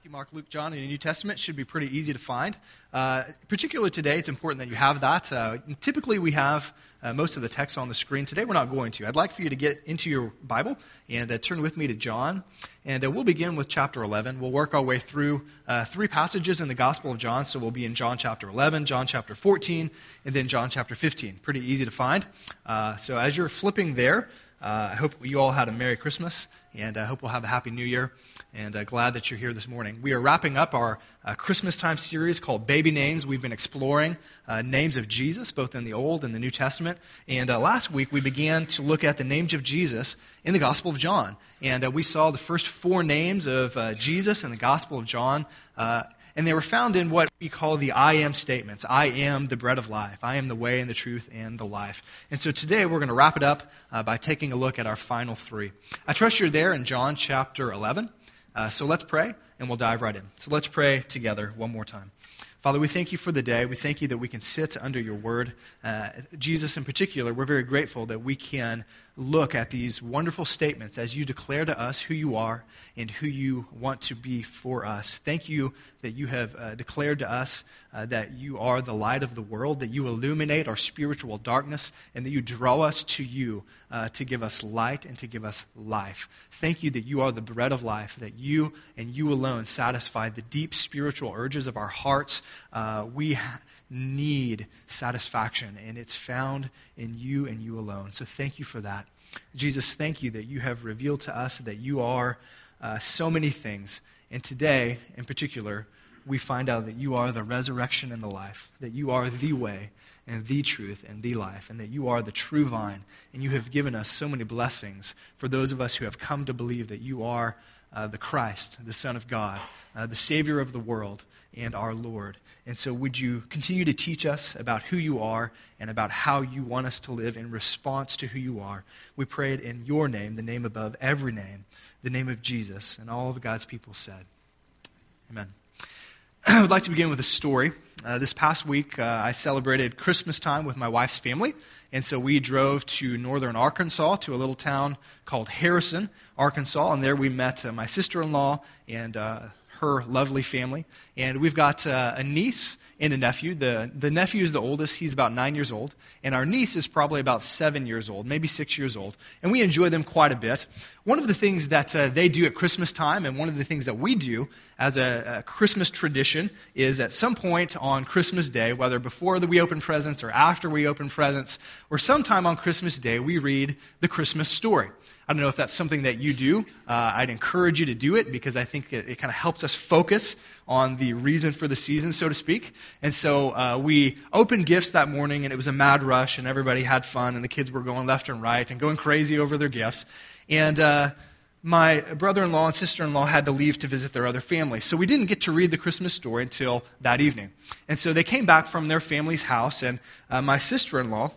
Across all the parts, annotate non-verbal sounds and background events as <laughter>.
Matthew, Mark, Luke, John in the New Testament should be pretty easy to find. Uh, particularly today, it's important that you have that. Uh, typically, we have uh, most of the text on the screen. Today, we're not going to. I'd like for you to get into your Bible and uh, turn with me to John. And uh, we'll begin with chapter 11. We'll work our way through uh, three passages in the Gospel of John. So we'll be in John chapter 11, John chapter 14, and then John chapter 15. Pretty easy to find. so as you're flipping there, I hope you all had a Merry Christmas and I hope we'll have a happy new year. And uh, glad that you're here this morning. We are wrapping up our uh, Christmas time series called Baby Names. We've been exploring uh, names of Jesus, both in the Old and the New Testament. And uh, last week we began to look at the names of Jesus in the Gospel of John. And uh, we saw the first four names of uh, Jesus in the Gospel of John and they were found in what we call the I am statements. I am the bread of life. I am the way and the truth and the life. And so today we're going to wrap it up uh, by taking a look at our final three. I trust you're there in John chapter 11. Uh, so let's pray and we'll dive right in. So let's pray together one more time. Father, we thank you for the day. We thank you that we can sit under your word. Uh, Jesus, in particular, we're very grateful that we can look at these wonderful statements as you declare to us who you are and who you want to be for us. Thank you that you have uh, declared to us uh, that you are the light of the world, that you illuminate our spiritual darkness, and that you draw us to you uh, to give us light and to give us life. Thank you that you are the bread of life, that you and you alone satisfy the deep spiritual urges of our hearts. Uh, we need satisfaction, and it's found in you and you alone. So thank you for that. Jesus, thank you that you have revealed to us that you are uh, so many things. And today, in particular, we find out that you are the resurrection and the life, that you are the way and the truth and the life, and that you are the true vine. And you have given us so many blessings for those of us who have come to believe that you are uh, the Christ, the Son of God, uh, the Savior of the world, and our Lord. And so, would you continue to teach us about who you are and about how you want us to live in response to who you are? We pray it in your name, the name above every name, the name of Jesus. And all of God's people said, Amen. <clears throat> I would like to begin with a story. Uh, this past week, uh, I celebrated Christmas time with my wife's family. And so we drove to northern Arkansas to a little town called Harrison, Arkansas. And there we met uh, my sister in law and uh, her lovely family. And we've got uh, a niece and a nephew. The, the nephew is the oldest, he's about nine years old. And our niece is probably about seven years old, maybe six years old. And we enjoy them quite a bit. One of the things that uh, they do at Christmas time, and one of the things that we do as a, a, Christmas tradition, is at some point on Christmas Day, whether before we open presents or after we open presents, or sometime on Christmas Day, we read the Christmas story. I don't know if that's something that you do. Uh, I'd encourage you to do it because I think it, it kind of helps us focus on the reason for the season, so to speak. And so uh, we opened gifts that morning, and it was a mad rush, and everybody had fun, and the kids were going left and right and going crazy over their gifts. And uh, my brother in law and sister in law had to leave to visit their other family. So we didn't get to read the Christmas story until that evening. And so they came back from their family's house, and uh, my sister in law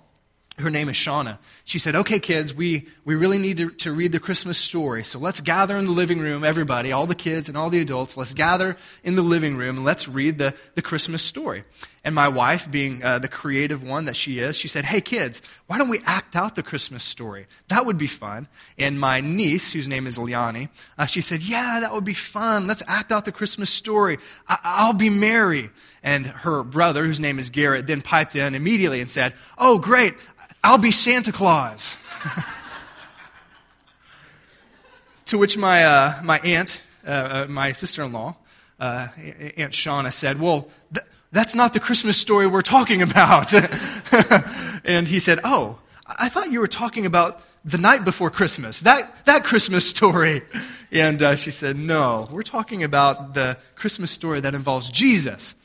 her name is Shauna. She said, Okay, kids, we, we really need to, to read the Christmas story. So let's gather in the living room, everybody, all the kids and all the adults. Let's gather in the living room and let's read the, the Christmas story. And my wife, being uh, the creative one that she is, she said, Hey, kids, why don't we act out the Christmas story? That would be fun. And my niece, whose name is Liani, uh, she said, Yeah, that would be fun. Let's act out the Christmas story. I- I'll be Mary. And her brother, whose name is Garrett, then piped in immediately and said, Oh, great. I'll be Santa Claus. <laughs> to which my, uh, my aunt, uh, uh my sister in law, uh, Aunt Shauna, said, Well, th- that's not the Christmas story we're talking about. <laughs> and he said, Oh, I thought you were talking about the night before Christmas, that, that Christmas story. And uh, she said, No, we're talking about the Christmas story that involves Jesus.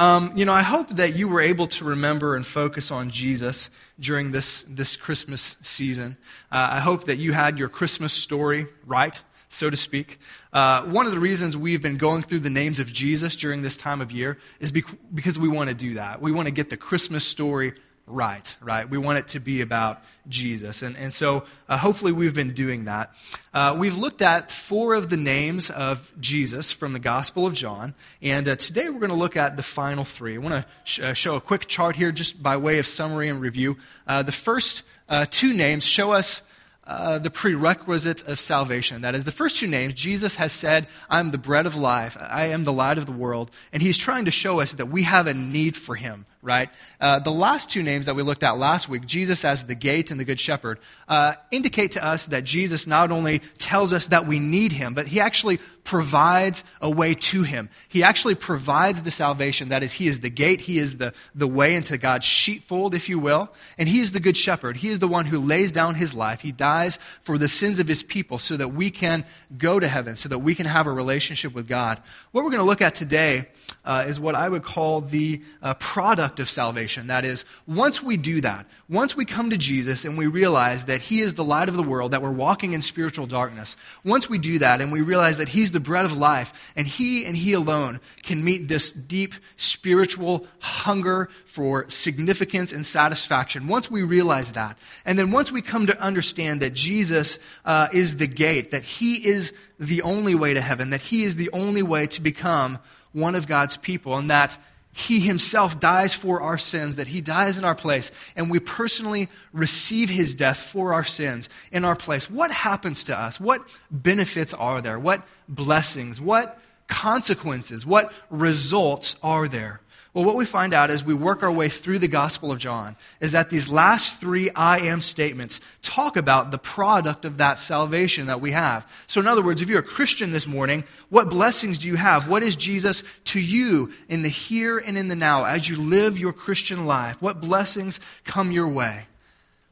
Um, you know, I hope that you were able to remember and focus on Jesus during this, this Christmas season. Uh, I hope that you had your Christmas story right, so to speak. Uh, one of the reasons we've been going through the names of Jesus during this time of year is because we want to do that. We want to get the Christmas story right, right? We want it to be about Jesus. And, and so uh, hopefully we've been doing that. Uh, we've looked at four of the names of Jesus from the Gospel of John. And uh, today we're going to look at the final three. I want to sh- uh, show a quick chart here just by way of summary and review. Uh, the first uh, two names show us the prerequisite of salvation. That is, the first two names, Jesus has said, I'm the bread of life, I am the light of the world, and he's trying to show us that we have a need for him right? Uh, the last two names that we looked at last week, Jesus as the gate and the good shepherd, uh, indicate to us that Jesus not only tells us that we need him, but he actually provides a way to him. He actually provides the salvation. That is, he is the gate, he is the, the way into God's sheepfold, if you will, and he is the good shepherd. He is the one who lays down his life. He dies for the sins of his people so that we can go to heaven, so that we can have a relationship with God. What we're going to look at today uh, is what I would call the uh, product of salvation. That is, once we do that, once we come to Jesus and we realize that He is the light of the world, that we're walking in spiritual darkness, once we do that and we realize that He's the bread of life, and He and He alone can meet this deep spiritual hunger for significance and satisfaction, once we realize that, and then once we come to understand that Jesus uh, is the gate, that He is the only way to heaven, that He is the only way to become one of God's people, and that he himself dies for our sins, that he dies in our place, and we personally receive his death for our sins in our place. What happens to us? What benefits are there? What blessings? What consequences? What results are there? Well, what we find out as we work our way through the Gospel of John is that these last three I am statements talk about the product of that salvation that we have. So, in other words, if you're a Christian this morning, what blessings do you have? What is Jesus to you in the here and in the now as you live your Christian life? What blessings come your way?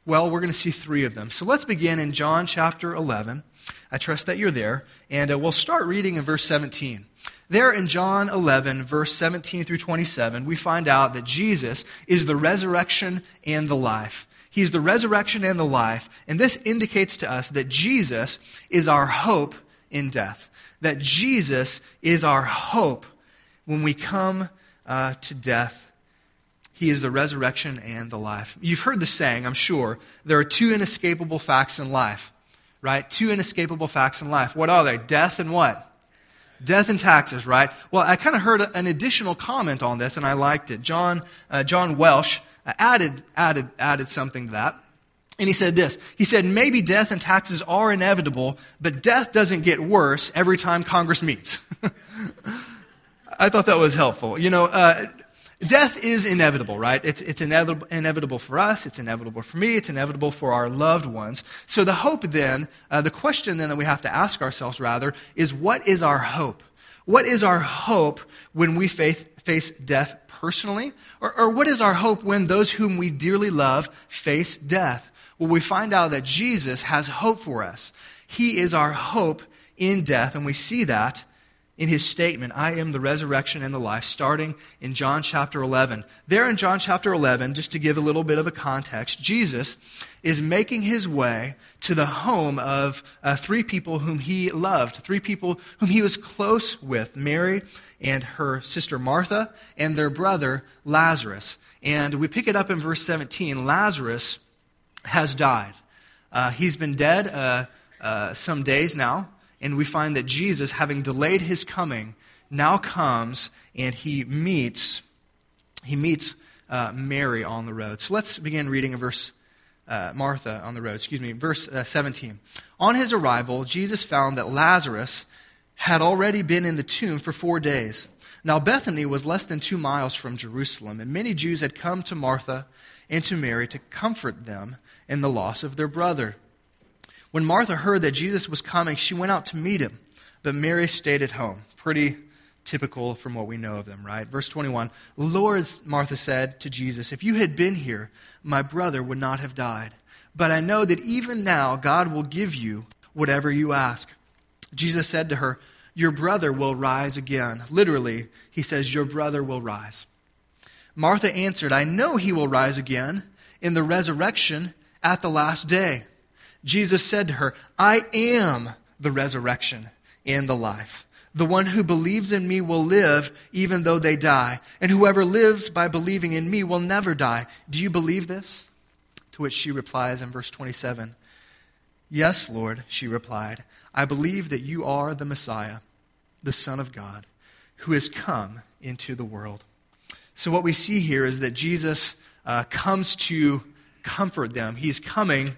Well, we're going to see three of them. So, let's begin in John chapter 11. I trust that you're there. And uh, we'll start reading in verse 17. There in John 11, verse 17 through 27, we find out that Jesus is the resurrection and the life. He's the resurrection and the life. And this indicates to us that Jesus is our hope in death. That Jesus is our hope when we come uh, to death. He is the resurrection and the life. You've heard the saying, I'm sure, there are two inescapable facts in life, right? Two inescapable facts in life. What are they? Death and what? Death and taxes, right? Well, I kind of heard an additional comment on this, and I liked it. John, uh, John Welsh uh, added, added, added something to that. And he said this He said, maybe death and taxes are inevitable, but death doesn't get worse every time Congress meets. <laughs> I thought that was helpful. You know, uh, Death is inevitable, right? It's, it's inevitable, inevitable for us. It's inevitable for me. It's inevitable for our loved ones. So the hope then, uh, the question then that we have to ask ourselves rather, is what is our hope? What is our hope when we face, face death personally? Or, or what is our hope when those whom we dearly love face death? Well, we find out that Jesus has hope for us. He is our hope in death, and we see that in his statement, I am the resurrection and the life, starting in John chapter 11. There in John chapter 11, just to give a little bit of a context, Jesus is making his way to the home of uh, three people whom he loved, three people whom he was close with Mary and her sister Martha and their brother Lazarus. And we pick it up in verse 17. Lazarus has died. Uh, he's been dead uh, uh some days now. And we find that Jesus, having delayed his coming, now comes and he meets, he meets uh, Mary on the road. So let's begin reading in verse uh, Martha on the road, excuse me, verse uh, 17. On his arrival, Jesus found that Lazarus had already been in the tomb for four days. Now, Bethany was less than two miles from Jerusalem, and many Jews had come to Martha and to Mary to comfort them in the loss of their brother. When Martha heard that Jesus was coming, she went out to meet him, but Mary stayed at home. Pretty typical from what we know of them, right? Verse 21 Lord, Martha said to Jesus, if you had been here, my brother would not have died. But I know that even now God will give you whatever you ask. Jesus said to her, Your brother will rise again. Literally, he says, Your brother will rise. Martha answered, I know he will rise again in the resurrection at the last day. Jesus said to her, I am the resurrection and the life. The one who believes in me will live even though they die, and whoever lives by believing in me will never die. Do you believe this? To which she replies in verse 27 Yes, Lord, she replied, I believe that you are the Messiah, the Son of God, who has come into the world. So, what we see here is that Jesus uh, comes to comfort them. He's coming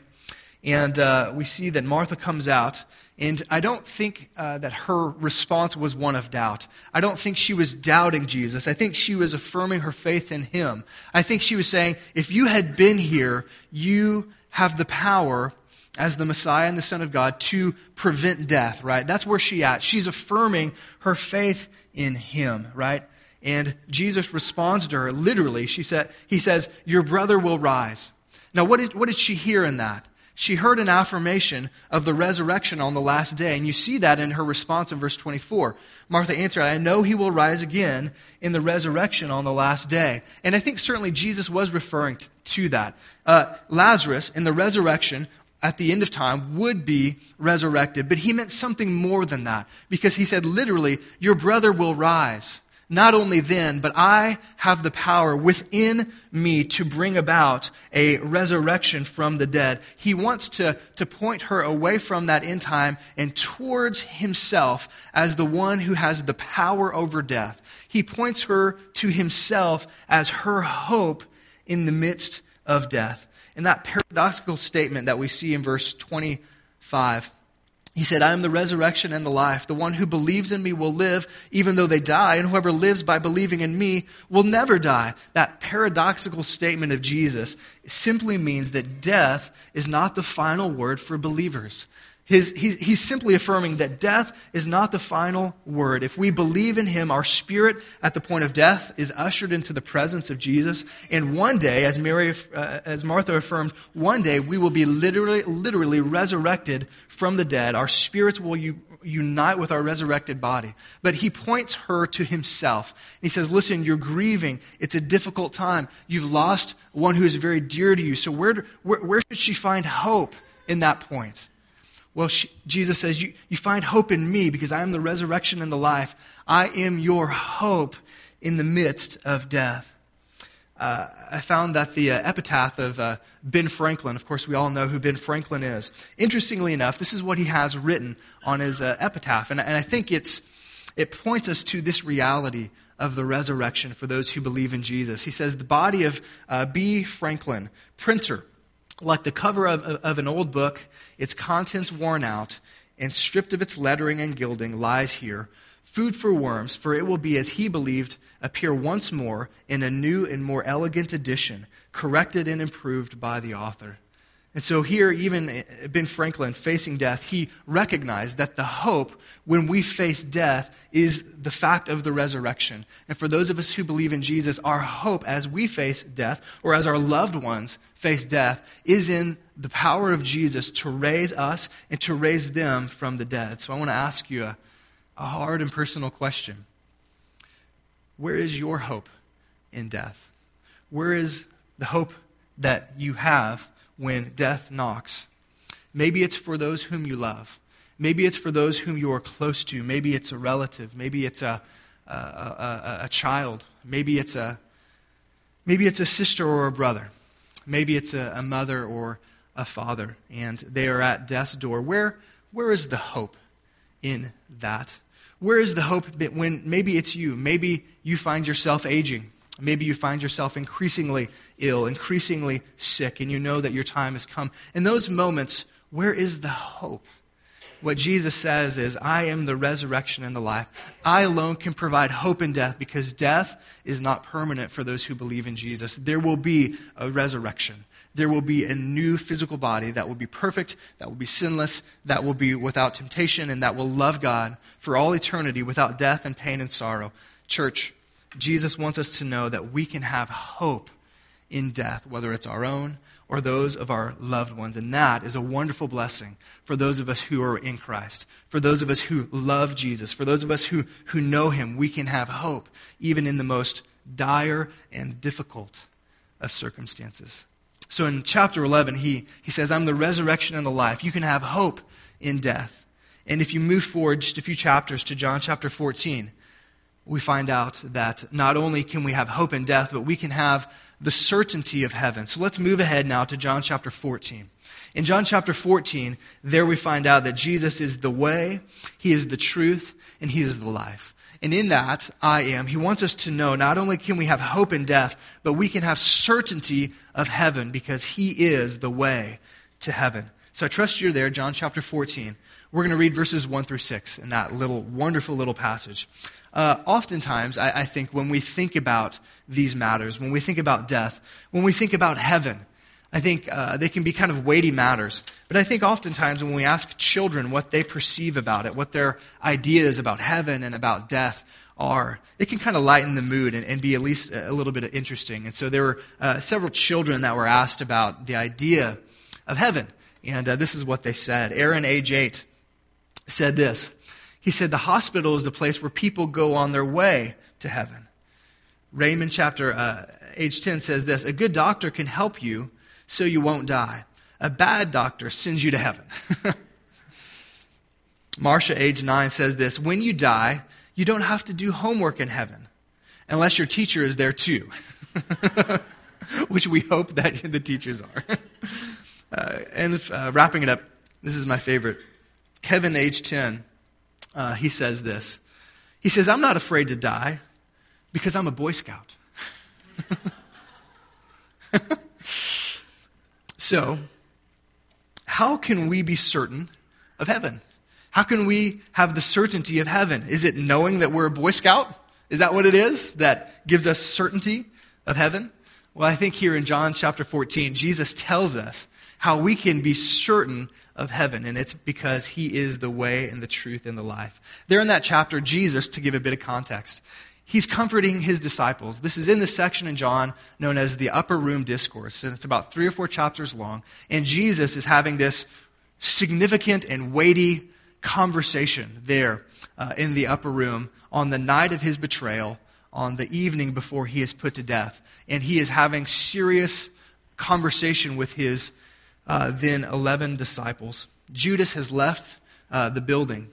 And uh, we see that Martha comes out, and I don't think uh, that her response was one of doubt. I don't think she was doubting Jesus. I think she was affirming her faith in him. I think she was saying, if you had been here, you have the power as the Messiah and the Son of God to prevent death, right? That's where she at. She's affirming her faith in him, right? And Jesus responds to her literally. She said, he says, Your brother will rise. Now, what did, what did she hear in that? She heard an affirmation of the resurrection on the last day, and you see that in her response in verse 24. Martha answered, I know he will rise again in the resurrection on the last day. And I think certainly Jesus was referring to that. Uh, Lazarus, in the resurrection, at the end of time would be resurrected. But he meant something more than that because he said literally, Your brother will rise. Not only then, but I have the power within me to bring about a resurrection from the dead. He wants to, to point her away from that end time and towards himself as the one who has the power over death. He points her to himself as her hope in the midst of death. And that paradoxical statement that we see in verse 25 he said, I am the resurrection and the life. The one who believes in me will live even though they die, and whoever lives by believing in me will never die. That paradoxical statement of Jesus simply means that death is not the final word for believers. His, he's, he's simply affirming that death is not the final word. If we believe in him, our spirit at the point of death is ushered into the presence of Jesus. And one day, as, Mary, uh, as Martha affirmed, one day we will be literally, literally resurrected from the dead. Our spirits will u- unite with our resurrected body. But he points her to himself. He says, Listen, you're grieving. It's a difficult time. You've lost one who is very dear to you. So, where, where, where should she find hope in that point? Well, she, Jesus says, you, you find hope in me because I am the resurrection and the life. I am your hope in the midst of death. Uh, I found that the uh, epitaph of uh, Ben Franklin, of course, we all know who Ben Franklin is. Interestingly enough, this is what he has written on his uh, epitaph. And, and I think it's, it points us to this reality of the resurrection for those who believe in Jesus. He says, The body of uh, B. Franklin, printer, like the cover of, of an old book, its contents worn out, and stripped of its lettering and gilding, lies here, food for worms, for it will be, as he believed, appear once more in a new and more elegant edition, corrected and improved by the author. And so here, even Ben Franklin, facing death, he recognized that the hope when we face death is the fact of the resurrection. And for those of us who believe in Jesus, our hope as we face death, or as our loved ones face death, is in the power of Jesus to raise us and to raise them from the dead. So I want to ask you a, a hard and personal question Where is your hope in death? Where is the hope that you have? When death knocks. Maybe it's for those whom you love. Maybe it's for those whom you are close to. Maybe it's a relative. Maybe it's a, a, a, a child. Maybe it's a, maybe it's a sister or a brother. Maybe it's a, a mother or a father. And they are at death's door. Where, where is the hope in that? Where is the hope when maybe it's you? Maybe you find yourself aging. Maybe you find yourself increasingly ill, increasingly sick, and you know that your time has come. In those moments, where is the hope? What Jesus says is, I am the resurrection and the life. I alone can provide hope in death because death is not permanent for those who believe in Jesus. There will be a resurrection. There will be a new physical body that will be perfect, that will be sinless, that will be without temptation, and that will love God for all eternity without death and pain and sorrow. Church, Jesus wants us to know that we can have hope in death, whether it's our own or those of our loved ones. And that is a wonderful blessing for those of us who are in Christ, for those of us who love Jesus, for those of us who, who know Him. We can have hope even in the most dire and difficult of circumstances. So in chapter 11, he, he says, I'm the resurrection and the life. You can have hope in death. And if you move forward just a few chapters to John chapter 14, we find out that not only can we have hope in death, but we can have the certainty of heaven. So let's move ahead now to John chapter 14. In John chapter 14, there we find out that Jesus is the way, He is the truth, and He is the life. And in that, I am. He wants us to know not only can we have hope in death, but we can have certainty of heaven because He is the way to heaven. So I trust you're there, John chapter 14. We're going to read verses 1 through 6 in that little, wonderful little passage. Uh, oftentimes, I, I think when we think about these matters, when we think about death, when we think about heaven, I think uh, they can be kind of weighty matters. But I think oftentimes when we ask children what they perceive about it, what their ideas about heaven and about death are, it can kind of lighten the mood and, and be at least a little bit interesting. And so there were uh, several children that were asked about the idea of heaven. And uh, this is what they said. Aaron, age eight, said this. He said, The hospital is the place where people go on their way to heaven. Raymond, chapter uh, age 10, says this A good doctor can help you so you won't die. A bad doctor sends you to heaven. <laughs> Marcia, age 9, says this When you die, you don't have to do homework in heaven unless your teacher is there too, <laughs> which we hope that <laughs> the teachers are. uh, and uh, wrapping it up, this is my favorite. Kevin, age 10, uh, he says this. He says, I'm not afraid to die because I'm a Boy Scout. <laughs> So, how can we be certain of heaven? How can we have the certainty of heaven? Is it knowing that we're a Boy Scout? Is that what it is that gives us certainty of heaven? Well, I think here in John chapter 14, Jesus tells us how we can be certain of heaven, and it's because he is the way and the truth and the life. There in that chapter, Jesus, to give a bit of context, he's comforting his disciples. This is in the section in John known as the Upper Room Discourse, and it's about three or four chapters long. And Jesus is having this significant and weighty conversation there uh, in the upper room on the night of his betrayal, on the evening before he is put to death. And he is having serious conversation with his uh, then 11 disciples. Judas has left uh, the building,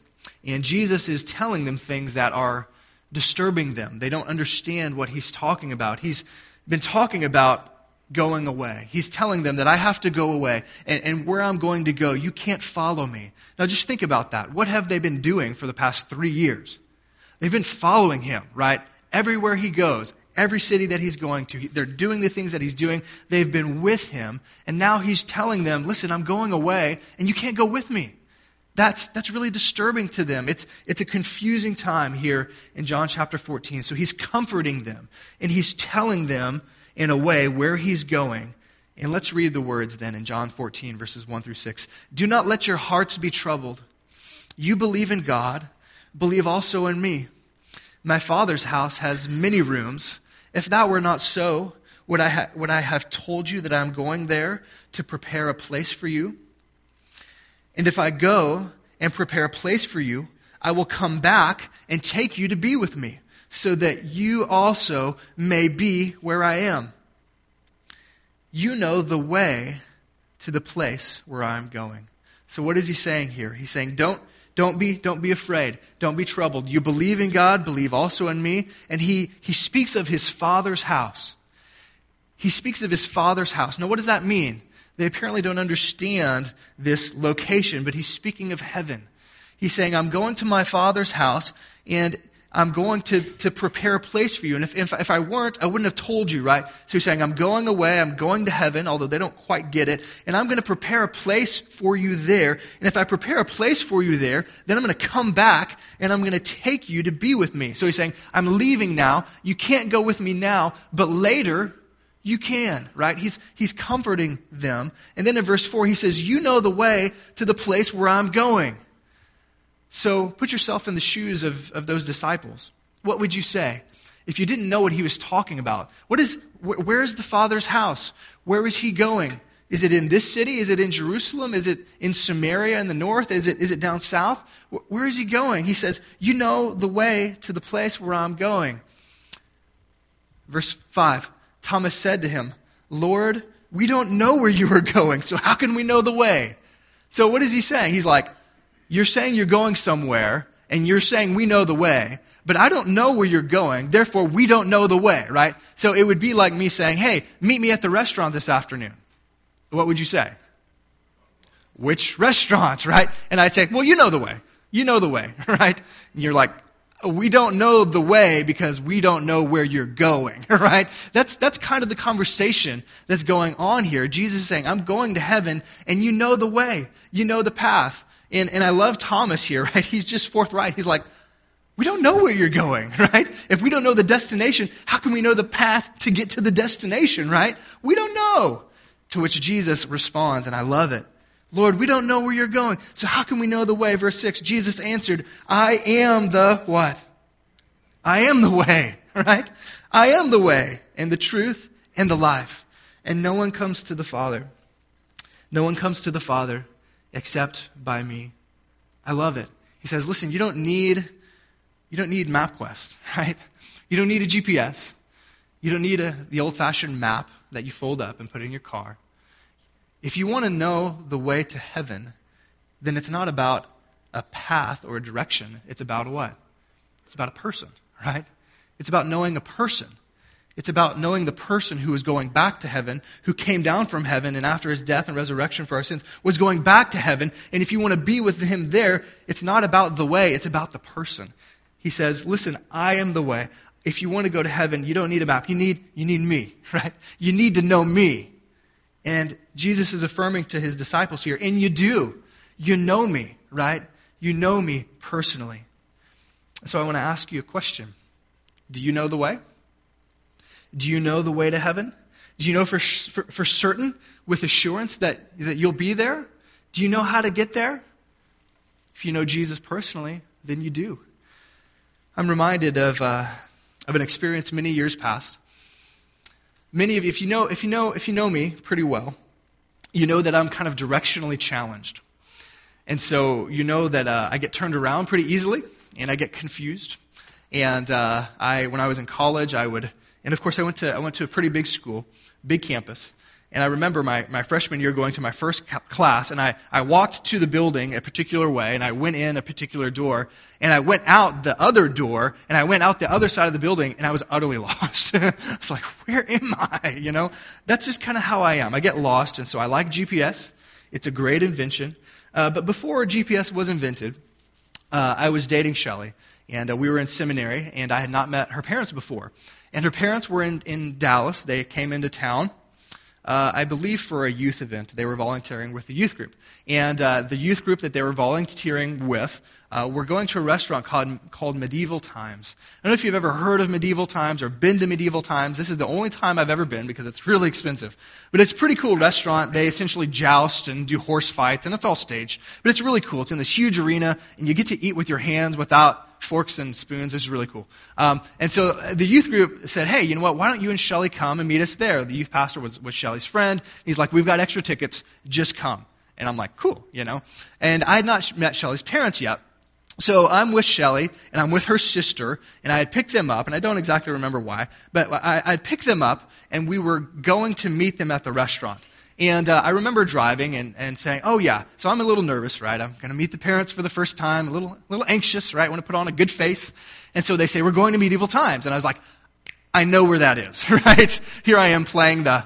and Jesus is telling them things that are disturbing them. They don't understand what he's talking about. He's been talking about going away. He's telling them that I have to go away, and, and, where I'm going to go, you can't follow me. Now, just think about that. What have they been doing for the past three years? They've been following him, right? Everywhere he goes, every city that he's going to, they're doing the things that he's doing. They've been with him, and now he's telling them, listen, I'm going away, and you can't go with me. That's, that's really disturbing to them. It's, it's a confusing time here in John chapter 14. So he's comforting them and he's telling them in a way where he's going. And let's read the words then in John 14, verses 1 through 6. Do not let your hearts be troubled. You believe in God, believe also in me. My Father's house has many rooms. If that were not so, would I, ha- would I have told you that I'm going there to prepare a place for you? And if I go and prepare a place for you, I will come back and take you to be with me, so that you also may be where I am. You know the way to the place where I'm going. So what is he saying here? He's saying, don't, don't be, don't be afraid. Don't be troubled. You believe in God, believe also in me. And he, he speaks of his father's house. He speaks of his father's house. Now, what does that mean? They apparently don't understand this location, but he's speaking of heaven. He's saying, I'm going to my father's house, and I'm going to, to prepare a place for you. And if, if, if, I weren't, I wouldn't have told you, right? So he's saying, I'm going away, I'm going to heaven, although they don't quite get it, and I'm going to prepare a place for you there. And if I prepare a place for you there, then I'm going to come back and I'm going to take you to be with me. So he's saying, I'm leaving now. You can't go with me now, but later, you can, right? He's, he's comforting them. And then in verse 4, he says, You know the way to the place where I'm going. So put yourself in the shoes of, of those disciples. What would you say if you didn't know what he was talking about? What is, wh- where is the Father's house? Where is he going? Is it in this city? Is it in Jerusalem? Is it in Samaria in the north? Is it, is it down south? Where is he going? He says, You know the way to the place where I'm going. Verse 5 Thomas said to him, Lord, we don't know where you are <laughs> going, so how can we know the way? So what is he saying? He's like, You're saying you're going somewhere, and you're saying we know the way, but I don't know where you're going, therefore we don't know the way, right? So it would be like me saying, Hey, meet me at the restaurant this afternoon. What would you say? Which restaurant, <laughs> right? And I'd say, Well, you know the way. You know the way, <laughs> right? And you're like, we don't know the way because we don't know where you're going, <laughs> right? That's, that's kind of the conversation that's going on here. Jesus is saying, I'm going to heaven and you know the way. You know the path. And, and I love Thomas here, <laughs> right? He's just forthright. He's like, we don't know where you're going, <laughs> right? If we don't know the destination, how can we know the path to get to the destination, right? We don't know. To which Jesus responds, and I love it. Lord, we don't know where you're going. So how can we know the way? Verse 6, Jesus answered, I am the what? I am the way, <laughs> right? I am the way and the truth and the life. And no one comes to the Father. No one comes to the Father except by me. I love it. He says, listen, you don't need you don't need MapQuest, <laughs> right? You don't need a GPS. You don't need a, the old fashioned map that you fold up and put in your car. If you want to know the way to heaven, then it's not about a path or a direction. It's about what? It's about a person, <laughs> right? It's about knowing a person. It's about knowing the person who is going back to heaven, who came down from heaven, and after his death and resurrection for our sins, was going back to heaven. And if you want to be with him there, it's not about the way, it's about the person. He says, Listen, I am the way. If you want to go to heaven, you don't need a map. You need, you need me, <laughs> right? You need to know me. And Jesus is affirming to his disciples here, and you do. You know me, right? You know me personally. So I want to ask you a question Do you know the way? Do you know the way to heaven? Do you know for, for, for certain, with assurance, that, that you'll be there? Do you know how to get there? If you know Jesus personally, then you do. I'm reminded of, uh, of an experience many years past. Many of you, if you, know, if, you know, if you know me pretty well, you know that I'm kind of directionally challenged. And so you know that uh, I get turned around pretty easily and I get confused. And uh, I, when I was in college, I would, and of course, I went to, I went to a pretty big school, big campus. And I remember my, my freshman year going to my first class, and I, I walked to the building a particular way, and I went in a particular door, and I went out the other door, and I went out the other side of the building, and I was utterly <laughs> lost. I was like, where am I? You know, that's just kind of how I am. I get lost, and so I like GPS. It's a great invention. Uh, but before GPS was invented, uh, I was dating Shelly, and uh, we were in seminary, and I had not met her parents before. And her parents were in, in Dallas. They came into town uh, I believe, for a youth event. They were volunteering with the youth group. And uh, the youth group that they were volunteering with uh, were going to a restaurant called, called Medieval Times. I don't know if you've ever heard of Medieval Times or been to Medieval Times. This is the only time I've ever been because it's really expensive. But it's a pretty cool restaurant. They essentially joust and do horse fights, and it's all staged. But it's really cool. It's in this huge arena, and you get to eat with your hands without forks and spoons. This is really cool. Um, and so the youth group said, hey, you know what? Why don't you and Shelly come and meet us there? The youth pastor was, was Shelly's friend. He's like, we've got extra tickets. Just come. And I'm like, cool, you know? And I had not met Shelly's parents yet. So I'm with Shelly, and I'm with her sister, and I had picked them up, and I don't exactly remember why, but I, I'd picked them up, and we were going to meet them at the restaurant. And uh, I remember driving and, and saying, oh, yeah. So I'm a little nervous, right? I'm going to meet the parents for the first time, a little, a little anxious, right? I want to put on a good face. And so they say, we're going to medieval times. And I was like, I know where that is, <laughs> right? Here I am playing the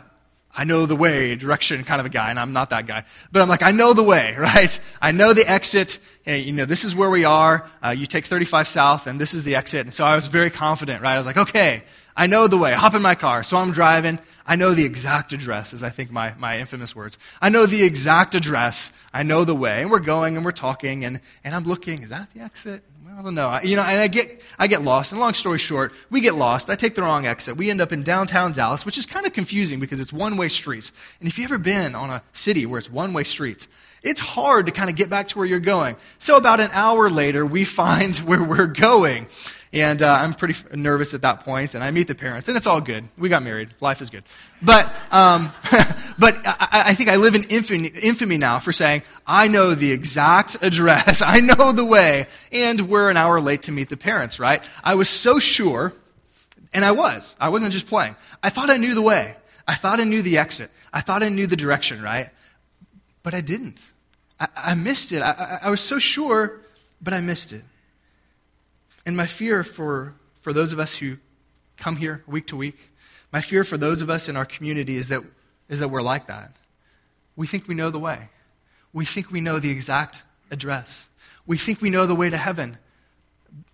I know the way, direction kind of a guy, and I'm not that guy. But I'm like, I know the way, <laughs> right? I know the exit. Hey, you know, this is where we are. Uh, you take 35 south, and this is the exit. And so I was very confident, right? I was like, okay, I know the way. Hop in my car. So I'm driving. I know the exact address, is I think my, my infamous words. I know the exact address. I know the way. And we're going and we're talking, and, and I'm looking, is that the exit? I don't know. I, you know, and I get, I get lost. And long story short, we get lost. I take the wrong exit. We end up in downtown Dallas, which is kind of confusing because it's one way streets. And if you've ever been on a city where it's one way streets, it's hard to kind of get back to where you're going. So about an hour later, we find <laughs> where we're going. And uh, I'm pretty nervous at that point, and I meet the parents, and it's all good. We got married. Life is good. But, um, <laughs> but I, I, think I live in infamy, infamy now for saying, I know the exact address. <laughs> I know the way. And we're an hour late to meet the parents, right? I was so sure, and I was. I wasn't just playing. I thought I knew the way. I thought I knew the exit. I thought I knew the direction, right? But I didn't. I, I missed it. I, I was so sure, but I missed it. And my fear for, for those of us who come here week to week, my fear for those of us in our community is that, is that we're like that. We think we know the way. We think we know the exact address. We think we know the way to heaven.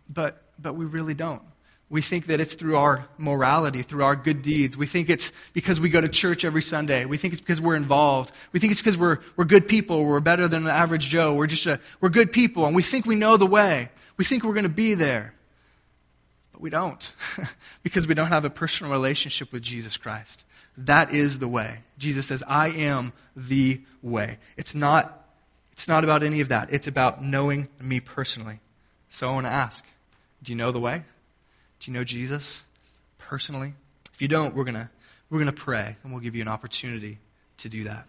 But but we really don't. We think that it's through our morality, through our good deeds. We think it's because we go to church every Sunday. We think it's because we're involved. We think it's because we're, we're good people. We're better than the average Joe. We're just a, we're good people, and we think we know the way. We think we're going to be there. But we don't, <laughs> because we don't have a personal relationship with Jesus Christ. That is the way. Jesus says, I am the way. It's not, it's not about any of that. It's about knowing me personally. So I want to ask do you know the way? Do you know Jesus personally? If you don't, we're going to we're going to pray and we'll give you an opportunity to do that.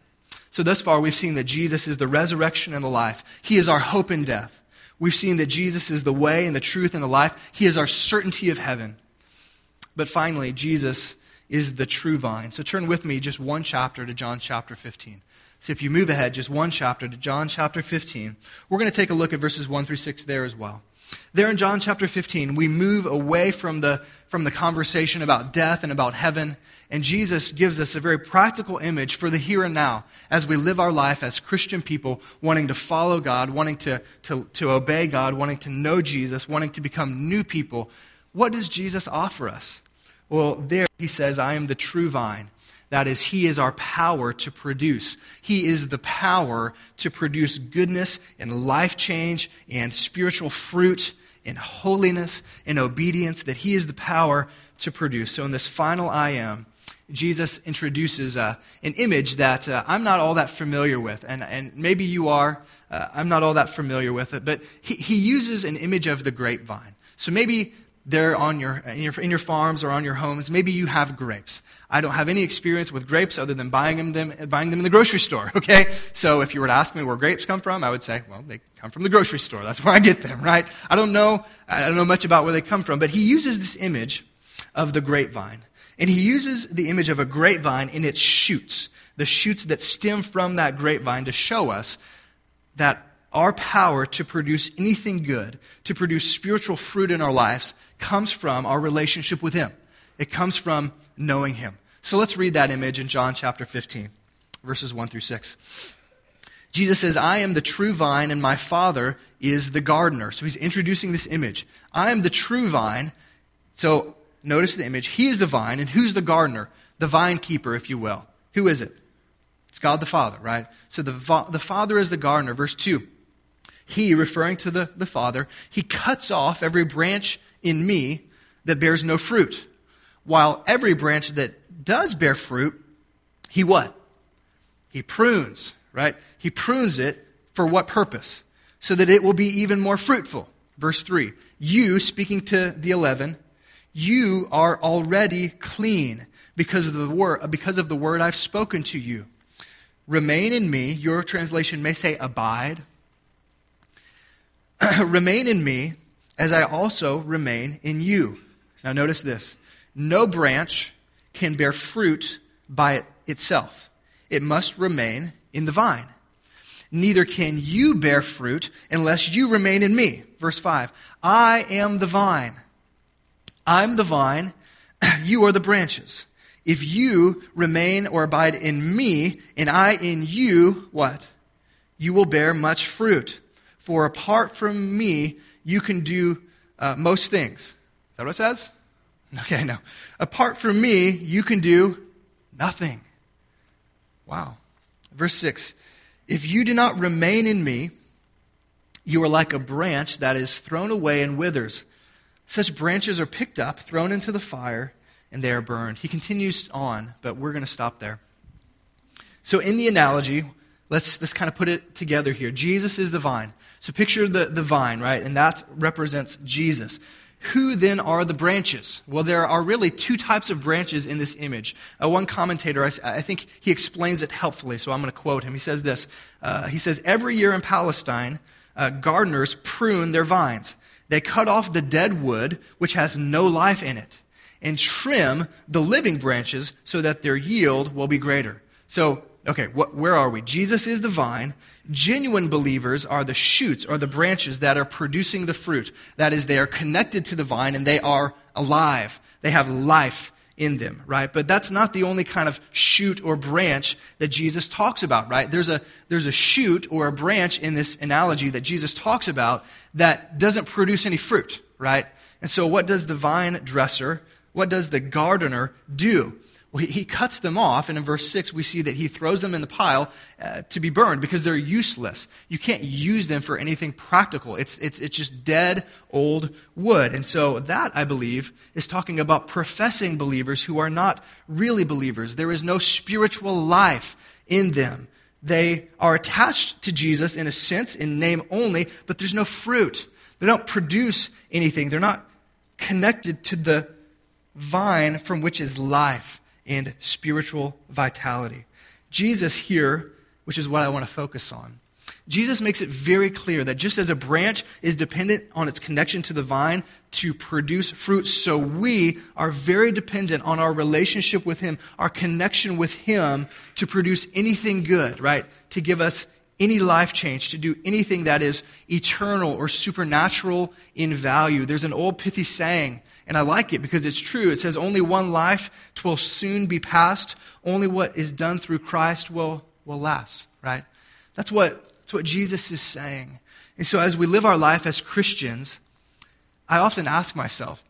So, thus far, we've seen that Jesus is the resurrection and the life. He is our hope in death. We've seen that Jesus is the way and the truth and the life. He is our certainty of heaven. But finally, Jesus is the true vine. So, turn with me just one chapter to John chapter 15. So, if you move ahead just one chapter to John chapter 15, we're going to take a look at verses 1 through 6 there as well. There in John chapter 15, we move away from the, from the conversation about death and about heaven, and Jesus gives us a very practical image for the here and now as we live our life as Christian people, wanting to follow God, wanting to, to, to obey God, wanting to know Jesus, wanting to become new people. What does Jesus offer us? Well, there he says, I am the true vine. That is, He is our power to produce. He is the power to produce goodness and life change and spiritual fruit and holiness and obedience, that He is the power to produce. So, in this final I am, Jesus introduces uh, an image that uh, I'm not all that familiar with, and, and maybe you are. Uh, I'm not all that familiar with it, but he, he uses an image of the grapevine. So maybe there on your in, your, in your farms or on your homes, maybe you have grapes. I don't have any experience with grapes other than buying them, buying them in the grocery store, <laughs> okay? So if you were to ask me where grapes come from, I would say, well, they come from the grocery store. That's where I get them, right? I don't know, I don't know much about where they come from, but he uses this image of the grapevine. And he uses the image of a grapevine in its shoots, the shoots that stem from that grapevine to show us that our power to produce anything good, to produce spiritual fruit in our lives, comes from our relationship with Him. It comes from knowing Him. So let's read that image in John chapter 15, verses 1 through 6. Jesus says, I am the true vine, and my Father is the gardener. So he's introducing this image. I am the true vine. So notice the image. He is the vine, and who's the gardener? The vine keeper, if you will. Who is it? It's God the Father, right? So the, the Father is the gardener. Verse 2. He, referring to the, the Father, he cuts off every branch in me that bears no fruit. While every branch that does bear fruit, he what? He prunes, right? He prunes it for what purpose? So that it will be even more fruitful. Verse 3 You, speaking to the eleven, you are already clean because of the word, because of the word I've spoken to you. Remain in me. Your translation may say abide. <laughs> Remain in me as I also remain in you. Now, notice this no branch can bear fruit by itself, it must remain in the vine. Neither can you bear fruit unless you remain in me. Verse 5 I am the vine. I'm the vine, <clears throat> you are the branches. If you remain or abide in me, and I in you, what? You will bear much fruit. For apart from me, you can do uh, most things. Is that what it says? <laughs> Okay, no. Apart from me, you can do nothing. Wow. Verse 6 If you do not remain in me, you are like a branch that is thrown away and withers. Such branches are picked up, thrown into the fire, and they are burned. He continues on, but we're going to stop there. So, in the analogy, let's, let's kind of put it together here. Jesus is the vine. So picture the, the vine, right? And that represents Jesus. Who then are the branches? Well, there are really two types of branches in this image. Uh, one commentator, I, I, think he explains it helpfully, so I'm going to quote him. He says this uh, He says, Every year in Palestine, uh, gardeners prune their vines. They cut off the dead wood, which has no life in it, and trim the living branches so that their yield will be greater. So, okay, where are we? Jesus is the vine. Genuine believers are the shoots or the branches that are producing the fruit. That is, they are connected to the vine and they are alive. They have life in them, right? But that's not the only kind of shoot or branch that Jesus talks about, right? There's a, there's a shoot or a branch in this analogy that Jesus talks about that doesn't produce any fruit, right? And so, what does the vine dresser, what does the gardener do? Well, he, cuts them off, and in verse 6, we see that he throws them in the pile uh, to be burned because they're useless. You can't use them for anything practical. It's, it's, it's just dead, old wood. And so, that, I believe, is talking about professing believers who are not really believers. There is no spiritual life in them. They are attached to Jesus in a sense, in name only, but there's no fruit. They don't produce anything. They're not connected to the vine from which is life and spiritual vitality. Jesus here, which is what I want to focus on, Jesus makes it very clear that just as a branch is dependent on its connection to the vine to produce fruit, so we are very dependent on our relationship with Him, our connection with Him to produce anything good, right? To give us any life change, to do anything that is eternal or supernatural in value. There's an old pithy saying, and I like it because it's true. It says, Only one life will soon be past. Only what is done through Christ will, will last, right? That's what, that's what Jesus is saying. And so as we live our life as Christians, I often ask myself,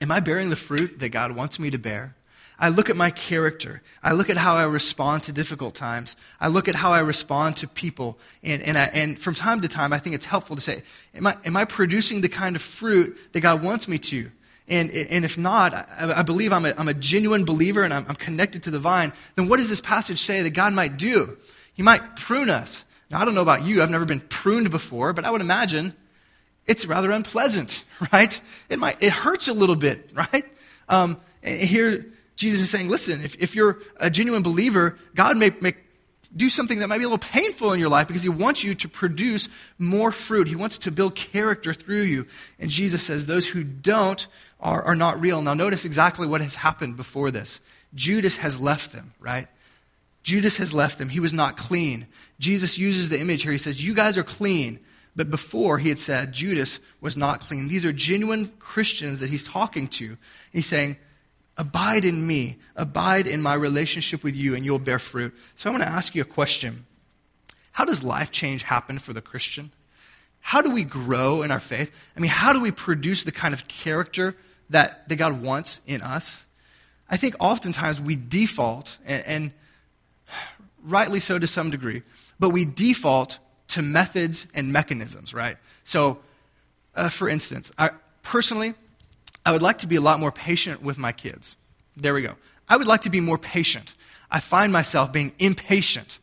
Am I bearing the fruit that God wants me to bear? I look at my character. I look at how I respond to difficult times. I look at how I respond to people. And, and, I, and from time to time, I think it's helpful to say, am I, am I producing the kind of fruit that God wants me to? And, and if not, I, I believe I'm a, I'm a genuine believer and I'm, I'm connected to the vine, then what does this passage say that God might do? He might prune us. Now, I don't know about you. I've never been pruned before, but I would imagine it's rather unpleasant, <laughs> right? It might, it hurts a little bit, <laughs> right? Um, here, Jesus is saying, listen, if, if you're a genuine believer, God may, may do something that might be a little painful in your life because he wants you to produce more fruit. He wants to build character through you. And Jesus says, those who don't are, are not real. Now, notice exactly what has happened before this. Judas has left them, right? Judas has left them. He was not clean. Jesus uses the image here. He says, You guys are clean. But before, he had said Judas was not clean. These are genuine Christians that he's talking to. He's saying, Abide in me, abide in my relationship with you, and you'll bear fruit. So I want to ask you a question How does life change happen for the Christian? How do we grow in our faith? I mean, how do we produce the kind of character that, that God wants in us? I think oftentimes we default, and, and rightly so to some degree, but we default to methods and mechanisms, right? So, uh, for instance, I, personally, I would like to be a lot more patient with my kids. There we go. I would like to be more patient. I find myself being impatient.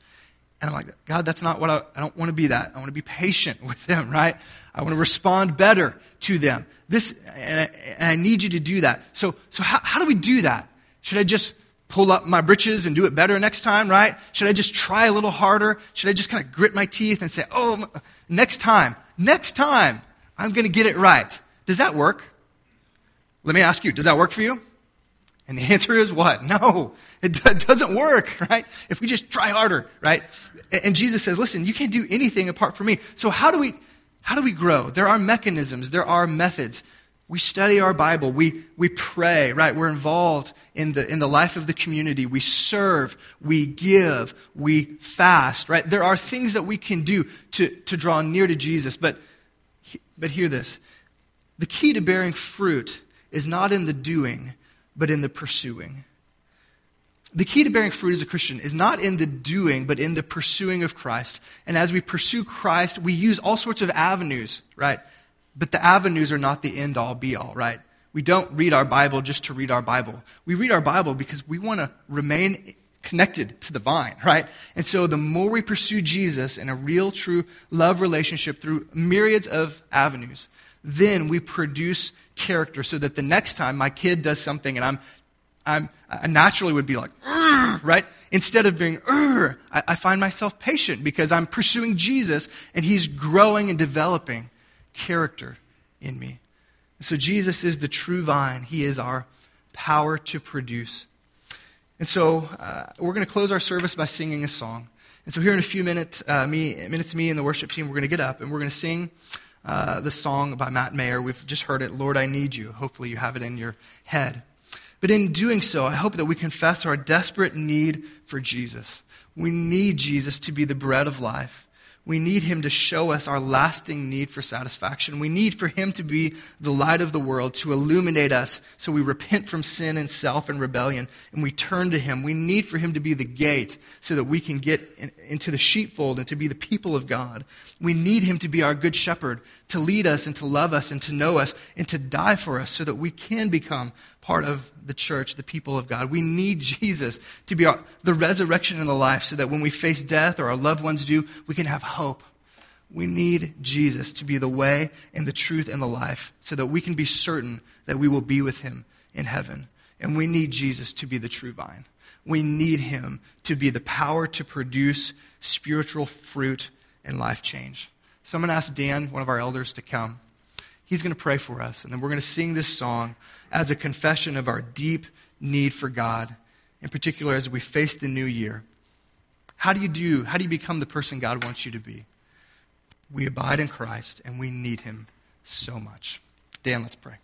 And I'm like, God, that's not what I, I don't want to be that. I want to be patient <laughs> with them, right? I want to respond better to them. This, and I, and I need you to do that. So, so how, how do we do that? Should I just pull up my britches and do it better next time, right? Should I just try a little harder? Should I just kind of grit my teeth and say, oh, next time, next time, I'm going to get it right? Does that work? Let me ask you, does that work for you? And the answer is what? No, it doesn't work, <laughs> right? If we just try harder, right? And Jesus says, listen, you can't do anything apart from me. So how do we, how do we grow? There are mechanisms, there are methods. We study our Bible, we, we pray, right? We're involved in the, in the life of the community. We serve, we give, we fast, right? There are things that we can do to, to draw near to Jesus. But, but hear this the key to bearing fruit is not in the doing, but in the pursuing. The key to bearing fruit as a Christian is not in the doing, but in the pursuing of Christ. And as we pursue Christ, we use all sorts of avenues, right? But the avenues are not the end all be all, right? We don't read our Bible just to read our Bible. We read our Bible because we want to remain connected to the vine, right? And so the more we pursue Jesus in a real, true love relationship through myriads of avenues, then we produce character so that the next time my kid does something and I'm, I'm, I naturally would be like, right? Instead of being, I, I find myself patient because I'm pursuing Jesus and he's growing and developing character in me. So Jesus is the true vine. He is our power to produce. And so uh, we're going to close our service by singing a song. And so here in a few minutes, uh, me, minutes, me and the worship team, we're going to get up and we're going to sing uh, the song by Matt Maher. We've just heard it, Lord, I Need You. Hopefully you have it in your head. But in doing so, I hope that we confess our desperate need for Jesus. We need Jesus to be the bread of life. We need him to show us our lasting need for satisfaction. We need for him to be the light of the world, to illuminate us so we repent from sin and self and rebellion and we turn to him. We need for him to be the gate so that we can get in, into the sheepfold and to be the people of God. We need him to be our good shepherd, to lead us and to love us and to know us and to die for us so that we can become part of the church, the people of God. We need Jesus to be our, the resurrection and the life so that when we face death or our loved ones do, we can have hope. We need Jesus to be the way and the truth and the life so that we can be certain that we will be with him in heaven. And we need Jesus to be the true vine. We need him to be the power to produce spiritual fruit and life change. So I'm going to ask Dan, one of our elders, to come. He's going to pray for us, and then we're going to sing this song as a confession of our deep need for God, in particular as we face the new year. How do you do? How do you become the person God wants you to be? We abide in Christ, and we need him so much. Dan, let's pray.